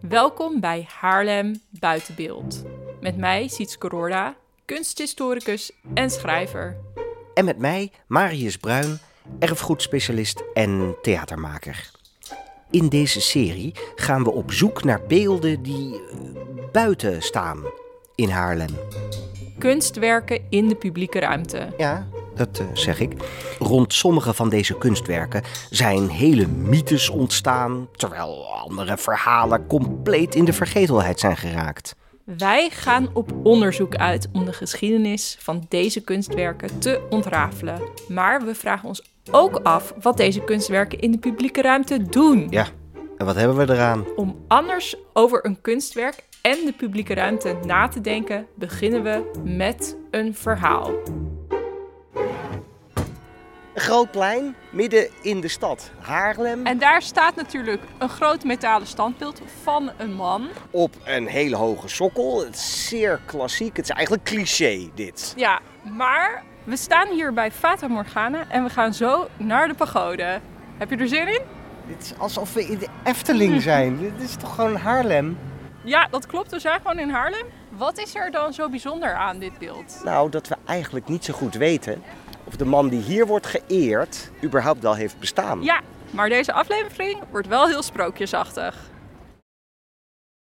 Welkom bij Haarlem Buitenbeeld. Met mij Sietske Roorda, kunsthistoricus en schrijver. En met mij Marius Bruin, erfgoedspecialist en theatermaker. In deze serie gaan we op zoek naar beelden die eh, buiten staan in Haarlem. Kunstwerken in de publieke ruimte. Ja, dat eh, zeg ik. Rond sommige van deze kunstwerken zijn hele mythes ontstaan, terwijl andere verhalen compleet in de vergetelheid zijn geraakt. Wij gaan op onderzoek uit om de geschiedenis van deze kunstwerken te ontrafelen. Maar we vragen ons ook af wat deze kunstwerken in de publieke ruimte doen. Ja, en wat hebben we eraan? Om anders over een kunstwerk en de publieke ruimte na te denken, beginnen we met een verhaal. Een groot plein midden in de stad Haarlem. En daar staat natuurlijk een groot metalen standbeeld van een man. Op een hele hoge sokkel. Het is zeer klassiek. Het is eigenlijk cliché dit. Ja, maar we staan hier bij Fata Morgana en we gaan zo naar de pagode. Heb je er zin in? Dit is alsof we in de Efteling zijn. dit is toch gewoon Haarlem? Ja, dat klopt. We zijn gewoon in Haarlem. Wat is er dan zo bijzonder aan dit beeld? Nou, dat we eigenlijk niet zo goed weten of de man die hier wordt geëerd überhaupt wel heeft bestaan. Ja, maar deze aflevering wordt wel heel sprookjesachtig.